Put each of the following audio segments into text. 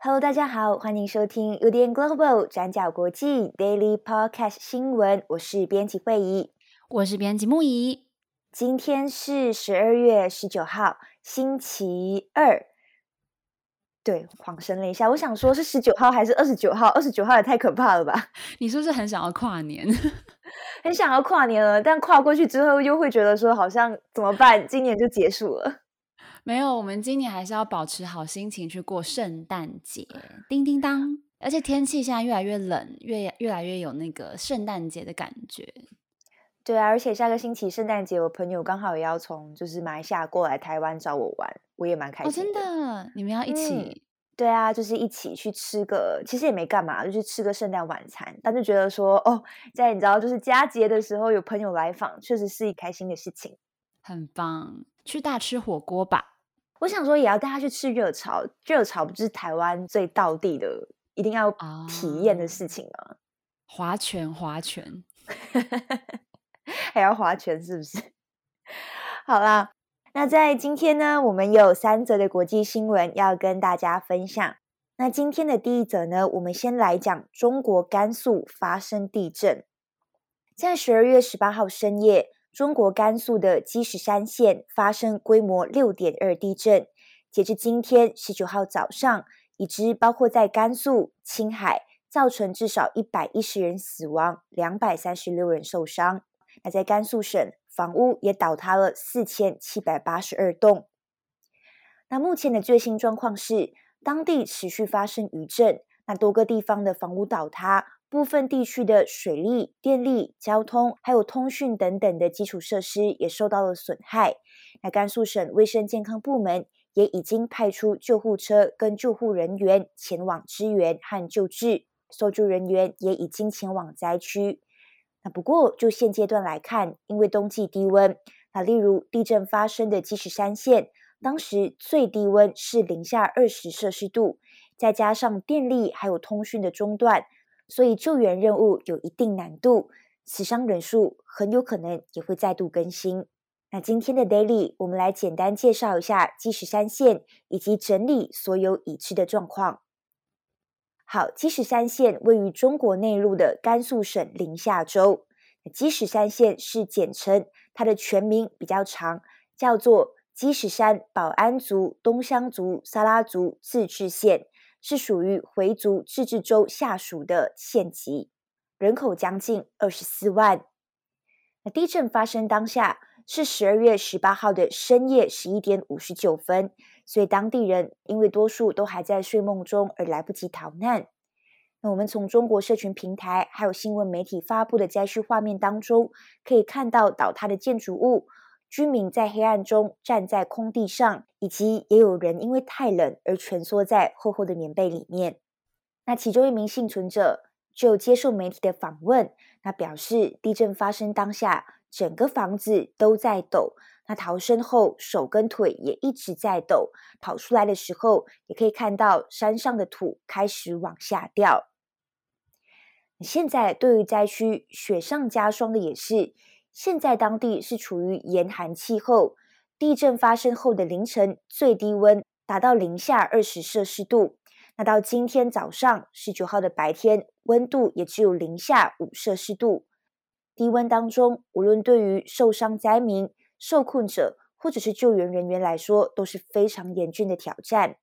Hello，大家好欢迎收听 UDN Global 转角国际 daily Podcast 新闻我是编辑惠仪我是编辑木仪今天是十二月十九号，星期二。对，恍神了一下，我想说是十九号还是二十九号？二十九号也太可怕了吧？你是不是很想要跨年？很想要跨年了，但跨过去之后又会觉得说，好像怎么办？今年就结束了。没有，我们今年还是要保持好心情去过圣诞节。叮叮当！而且天气现在越来越冷，越越来越有那个圣诞节的感觉。对啊，而且下个星期圣诞节，我朋友刚好也要从就是马来西亚过来台湾找我玩，我也蛮开心的。哦，真的？你们要一起？嗯，对啊，就是一起去吃个，其实也没干嘛，就去吃个圣诞晚餐。但就觉得说，哦，在你知道，就是佳节的时候有朋友来访，确实是一开心的事情。很棒，去大吃火锅吧。我想说，也要带他去吃热炒，热炒不就是台湾最道地的，一定要体验的事情吗？划拳，划拳。还要划拳是不是？好啦，那在今天呢，我们有三则的国际新闻要跟大家分享。那今天的第一则呢，我们先来讲中国甘肃发生地震。在十二月十八号深夜，中国甘肃的积石山县发生规模六点二地震。截至今天十九号早上，已知包括在甘肃、青海，造成至少一百一十人死亡，两百三十六人受伤。那在甘肃省，房屋也倒塌了四千七百八十二栋。那目前的最新状况是，当地持续发生余震，那多个地方的房屋倒塌，部分地区的水利、电力、交通还有通讯等等的基础设施也受到了损害。那甘肃省卫生健康部门也已经派出救护车跟救护人员前往支援和救治，搜救人员也已经前往灾区。那不过，就现阶段来看，因为冬季低温，那例如地震发生的积石山县，当时最低温是零下二十摄氏度，再加上电力还有通讯的中断，所以救援任务有一定难度，死伤人数很有可能也会再度更新。那今天的 Daily，我们来简单介绍一下积石山县，以及整理所有已知的状况。好，积石山县位于中国内陆的甘肃省临夏州。积石山县是简称，它的全名比较长，叫做积石山保安族东乡族撒拉族自治县，是属于回族自治州下属的县级，人口将近二十四万。那地震发生当下是十二月十八号的深夜十一点五十九分。所以当地人因为多数都还在睡梦中而来不及逃难。那我们从中国社群平台还有新闻媒体发布的灾区画面当中，可以看到倒塌的建筑物，居民在黑暗中站在空地上，以及也有人因为太冷而蜷缩在厚厚的棉被里面。那其中一名幸存者就接受媒体的访问，那表示地震发生当下，整个房子都在抖。那逃生后，手跟腿也一直在抖。跑出来的时候，也可以看到山上的土开始往下掉。现在对于灾区雪上加霜的也是，现在当地是处于严寒气候。地震发生后的凌晨，最低温达到零下二十摄氏度。那到今天早上十九号的白天，温度也只有零下五摄氏度。低温当中，无论对于受伤灾民，受困者或者是救援人员来说都是非常严峻的挑战。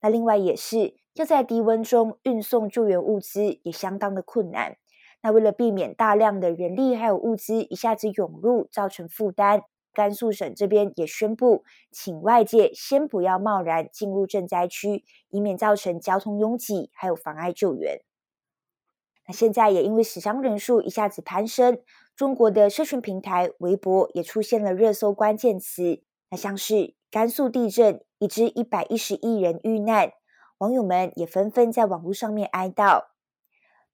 那另外也是要在低温中运送救援物资，也相当的困难。那为了避免大量的人力还有物资一下子涌入，造成负担，甘肃省这边也宣布，请外界先不要贸然进入震灾区，以免造成交通拥挤，还有妨碍救援。那现在也因为死伤人数一下子攀升。中国的社群平台微博也出现了热搜关键词，那像是甘肃地震，已知一百一十一人遇难，网友们也纷纷在网络上面哀悼。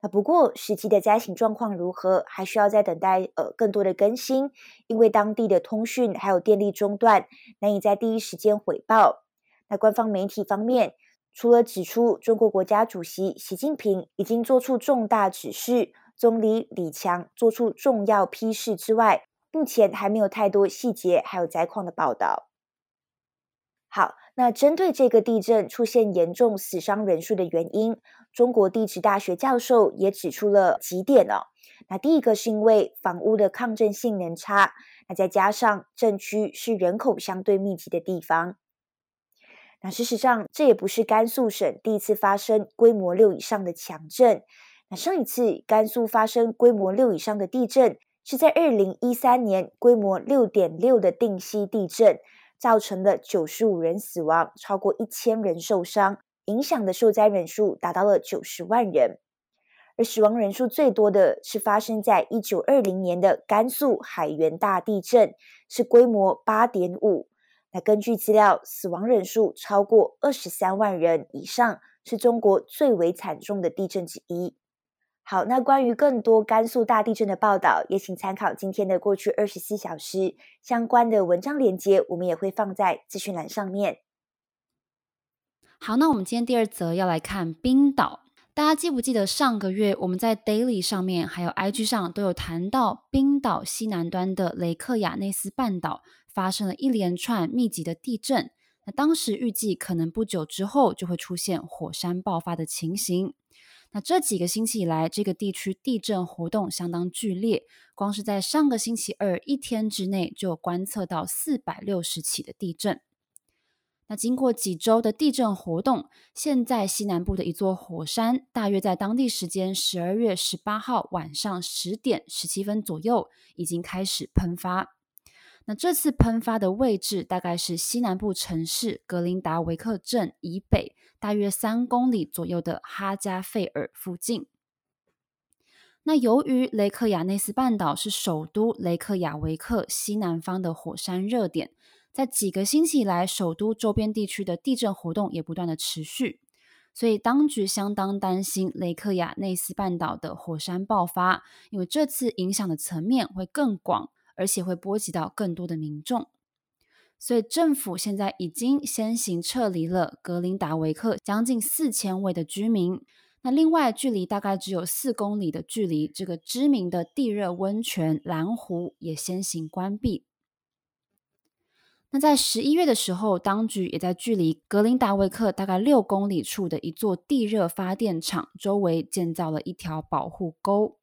那不过实际的灾情状况如何，还需要再等待呃更多的更新，因为当地的通讯还有电力中断，难以在第一时间回报。那官方媒体方面，除了指出中国国家主席习近平已经做出重大指示，总理李强做出重要批示之外，目前还没有太多细节还有灾况的报道。好，那针对这个地震出现严重死伤人数的原因，中国地质大学教授也指出了几点哦。那第一个是因为房屋的抗震性能差，那再加上震区是人口相对密集的地方。那事实上，这也不是甘肃省第一次发生规模六以上的强震。那上一次甘肃发生规模六以上的地震，是在二零一三年规模六点六的定西地震。造成了九十五人死亡，超过一千人受伤，影响的受灾人数达到了九十万人。而死亡人数最多的是发生在一九二零年的甘肃海原大地震，是规模八点五。那根据资料，死亡人数超过二十三万人以上，是中国最为惨重的地震之一。好，那关于更多甘肃大地震的报道，也请参考今天的过去二十四小时相关的文章链接，我们也会放在资讯栏上面。好，那我们今天第二则要来看冰岛。大家记不记得上个月我们在 Daily 上面还有 IG 上都有谈到，冰岛西南端的雷克雅内斯半岛发生了一连串密集的地震。那当时预计可能不久之后就会出现火山爆发的情形。那这几个星期以来，这个地区地震活动相当剧烈。光是在上个星期二一天之内，就观测到四百六十起的地震。那经过几周的地震活动，现在西南部的一座火山，大约在当地时间十二月十八号晚上十点十七分左右，已经开始喷发。那这次喷发的位置大概是西南部城市格林达维克镇以北大约三公里左右的哈加费尔附近。那由于雷克雅内斯半岛是首都雷克雅维克西南方的火山热点，在几个星期以来，首都周边地区的地震活动也不断的持续，所以当局相当担心雷克雅内斯半岛的火山爆发，因为这次影响的层面会更广。而且会波及到更多的民众，所以政府现在已经先行撤离了格林达维克将近四千位的居民。那另外，距离大概只有四公里的距离，这个知名的地热温泉蓝湖也先行关闭。那在十一月的时候，当局也在距离格林达维克大概六公里处的一座地热发电厂周围建造了一条保护沟。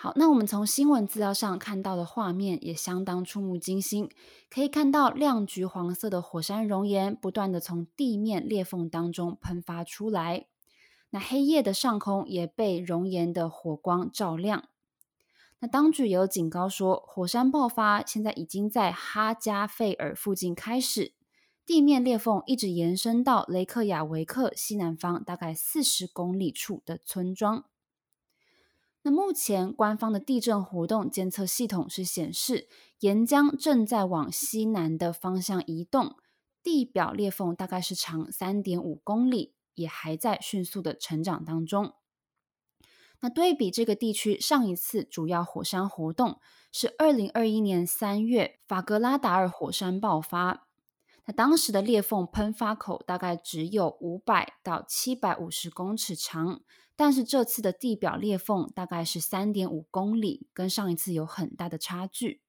好，那我们从新闻资料上看到的画面也相当触目惊心，可以看到亮橘黄色的火山熔岩不断地从地面裂缝当中喷发出来。那黑夜的上空也被熔岩的火光照亮。那当局有警告说，火山爆发现在已经在哈加费尔附近开始，地面裂缝一直延伸到雷克雅维克西南方大概四十公里处的村庄。那目前官方的地震活动监测系统是显示，岩浆正在往西南的方向移动，地表裂缝大概是长三点五公里，也还在迅速的成长当中。那对比这个地区上一次主要火山活动是二零二一年三月法格拉达尔火山爆发，那当时的裂缝喷发口大概只有五百到七百五十公尺长。但是这次的地表裂缝大概是三点五公里，跟上一次有很大的差距。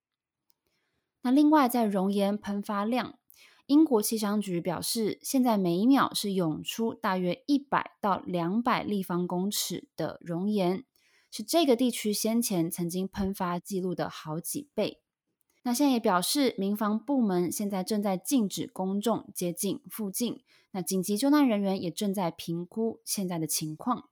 那另外，在熔岩喷发量，英国气象局表示，现在每一秒是涌出大约一百到两百立方公尺的熔岩，是这个地区先前曾经喷发记录的好几倍。那现在也表示，民防部门现在正在禁止公众接近附近，那紧急救难人员也正在评估现在的情况。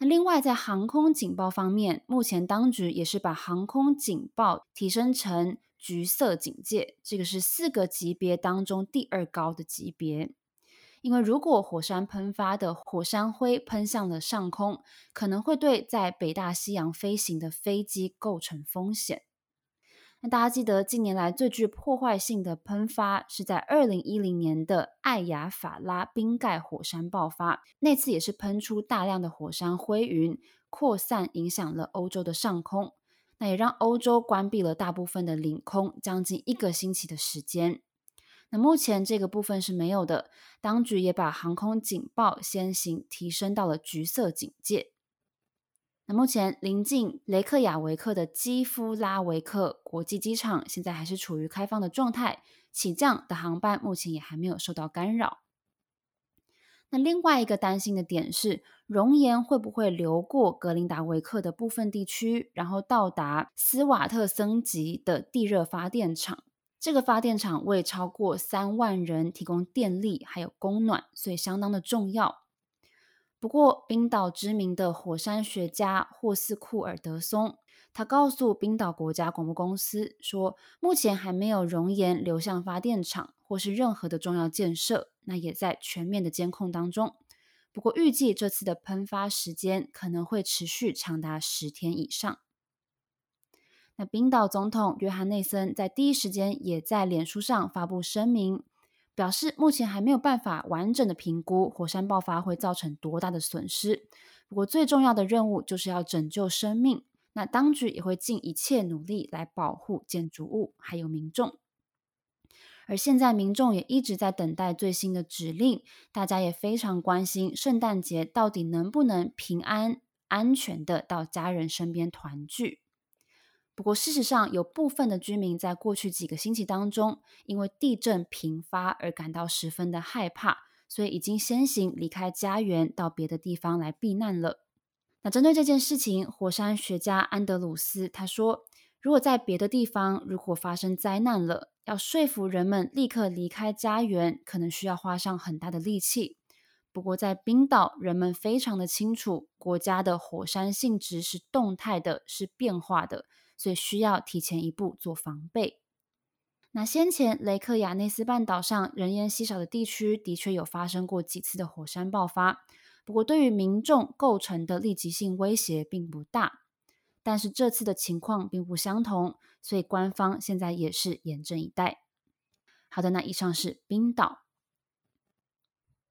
那另外，在航空警报方面，目前当局也是把航空警报提升成橘色警戒，这个是四个级别当中第二高的级别。因为如果火山喷发的火山灰喷向了上空，可能会对在北大西洋飞行的飞机构成风险。那大家记得近年来最具破坏性的喷发是在二零一零年的艾雅法拉冰盖火山爆发，那次也是喷出大量的火山灰云，扩散影响了欧洲的上空，那也让欧洲关闭了大部分的领空，将近一个星期的时间。那目前这个部分是没有的，当局也把航空警报先行提升到了橘色警戒。那目前临近雷克雅维克的基夫拉维克国际机场现在还是处于开放的状态，起降的航班目前也还没有受到干扰。那另外一个担心的点是，熔岩会不会流过格林达维克的部分地区，然后到达斯瓦特森级的地热发电厂？这个发电厂为超过三万人提供电力还有供暖，所以相当的重要。不过，冰岛知名的火山学家霍斯库尔德松，他告诉冰岛国家广播公司说，目前还没有熔岩流向发电厂或是任何的重要建设，那也在全面的监控当中。不过，预计这次的喷发时间可能会持续长达十天以上。那冰岛总统约翰内森在第一时间也在脸书上发布声明，表示目前还没有办法完整的评估火山爆发会造成多大的损失。不过最重要的任务就是要拯救生命。那当局也会尽一切努力来保护建筑物还有民众。而现在民众也一直在等待最新的指令，大家也非常关心圣诞节到底能不能平安安全的到家人身边团聚。不过，事实上，有部分的居民在过去几个星期当中，因为地震频发而感到十分的害怕，所以已经先行离开家园，到别的地方来避难了。那针对这件事情，火山学家安德鲁斯他说，如果在别的地方如果发生灾难了，要说服人们立刻离开家园，可能需要花上很大的力气。不过，在冰岛，人们非常的清楚，国家的火山性质是动态的，是变化的。所以需要提前一步做防备。那先前雷克雅内斯半岛上人烟稀少的地区，的确有发生过几次的火山爆发，不过对于民众构成的立即性威胁并不大。但是这次的情况并不相同，所以官方现在也是严阵以待。好的，那以上是冰岛。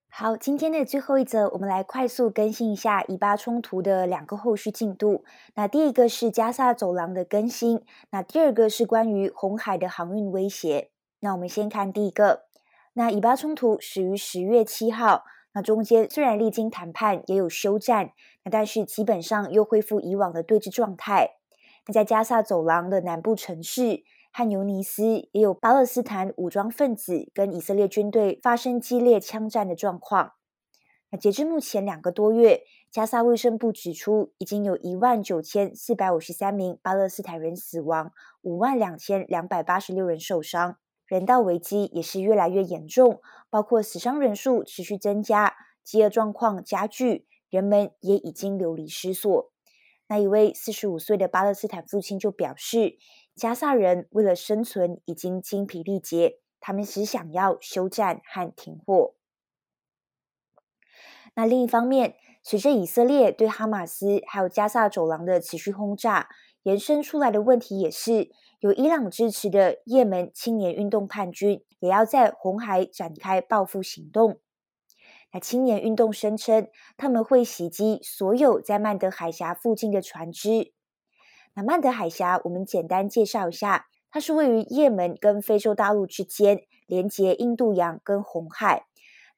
好，今天的最后一则，我们来快速更新一下以巴冲突的两个后续进度。那第一个是加萨走廊的更新，那第二个是关于红海的航运威胁。那我们先看第一个，那以巴冲突始于十月七号，那中间虽然历经谈判，也有休战，那但是基本上又恢复以往的对峙状态。那在加萨走廊的南部城市，汉尤尼斯也有巴勒斯坦武装分子跟以色列军队发生激烈枪战的状况。那截至目前两个多月，加萨卫生部指出，已经有一万九千四百五十三名巴勒斯坦人死亡，五万两千两百八十六人受伤，人道危机也是越来越严重，包括死伤人数持续增加，饥饿状况加剧，人们也已经流离失所。那一位四十五岁的巴勒斯坦父亲就表示，加萨人为了生存已经精疲力竭，他们只想要休战和停火。那另一方面，随着以色列对哈马斯还有加萨走廊的持续轰炸，延伸出来的问题也是，由伊朗支持的也门青年运动叛军也要在红海展开报复行动。那青年运动声称，他们会袭击所有在曼德海峡附近的船只。那曼德海峡，我们简单介绍一下，它是位于也门跟非洲大陆之间，连接印度洋跟红海。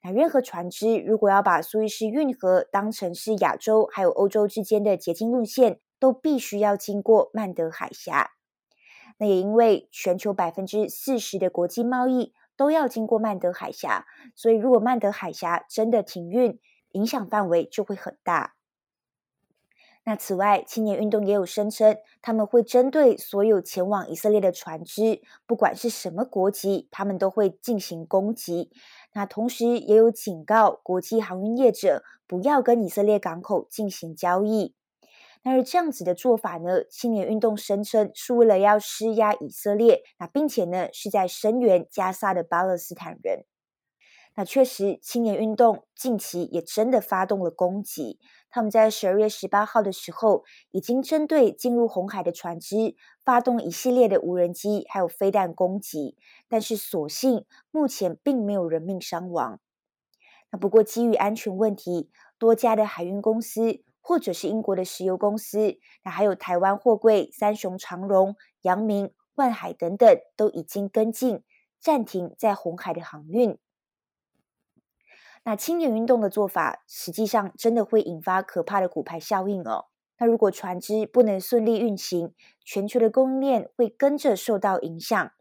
那任何船只如果要把苏伊士运河当成是亚洲还有欧洲之间的捷径路线，都必须要经过曼德海峡。那也因为全球百分之四十的国际贸易都要经过曼德海峡，所以如果曼德海峡真的停运，影响范围就会很大。那此外，青年运动也有声称，他们会针对所有前往以色列的船只，不管是什么国籍，他们都会进行攻击。那同时也有警告国际航运业者，不要跟以色列港口进行交易。那而这样子的做法呢，青年运动声称是为了要施压以色列，那并且呢是在声援加萨的巴勒斯坦人。那确实，青年运动近期也真的发动了攻击。他们在十二月十八号的时候，已经针对进入红海的船只发动一系列的无人机还有飞弹攻击，但是所幸目前并没有人命伤亡。那不过基于安全问题，多家的海运公司或者是英国的石油公司，那还有台湾货柜三雄长荣、阳明、万海等等，都已经跟进暂停在红海的航运。那青年运动的做法，实际上真的会引发可怕的骨牌效应哦。那如果船只不能顺利运行，全球的供应链会跟着受到影响。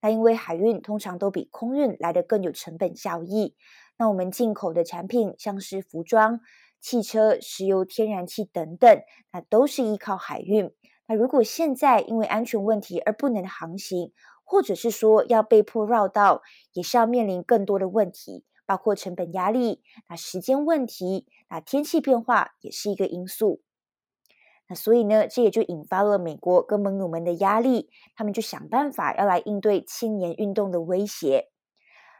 那因为海运通常都比空运来得更有成本效益。那我们进口的产品，像是服装、汽车、石油、天然气等等，那都是依靠海运。那如果现在因为安全问题而不能航行，或者是说要被迫绕道，也是要面临更多的问题。包括成本压力，那时间问题，那天气变化也是一个因素。那所以呢，这也就引发了美国跟盟友们的压力，他们就想办法要来应对青年运动的威胁。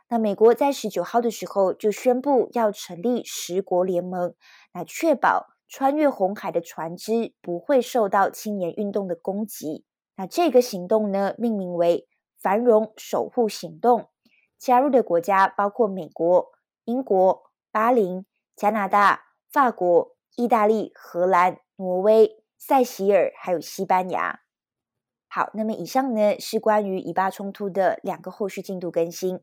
那美国在十九号的时候就宣布要成立十国联盟，来确保穿越红海的船只不会受到青年运动的攻击。那这个行动呢，命名为“繁荣守护行动”。加入的国家包括美国、英国、巴林、加拿大、法国、意大利、荷兰、挪威、塞西尔，还有西班牙。好，那么以上呢是关于以巴冲突的两个后续进度更新。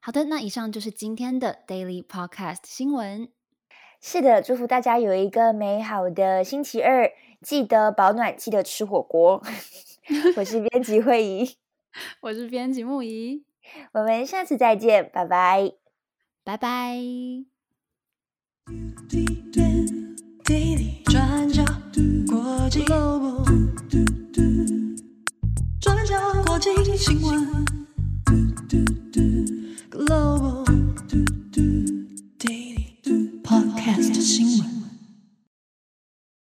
好的，那以上就是今天的 Daily Podcast 新闻。是的，祝福大家有一个美好的星期二，记得保暖，记得吃火锅。我是编辑慧仪，我是编辑牧宜。我们下次再见，拜拜，拜拜。转角国际，Global，转角国际新闻，Global，Daily Podcast 新闻。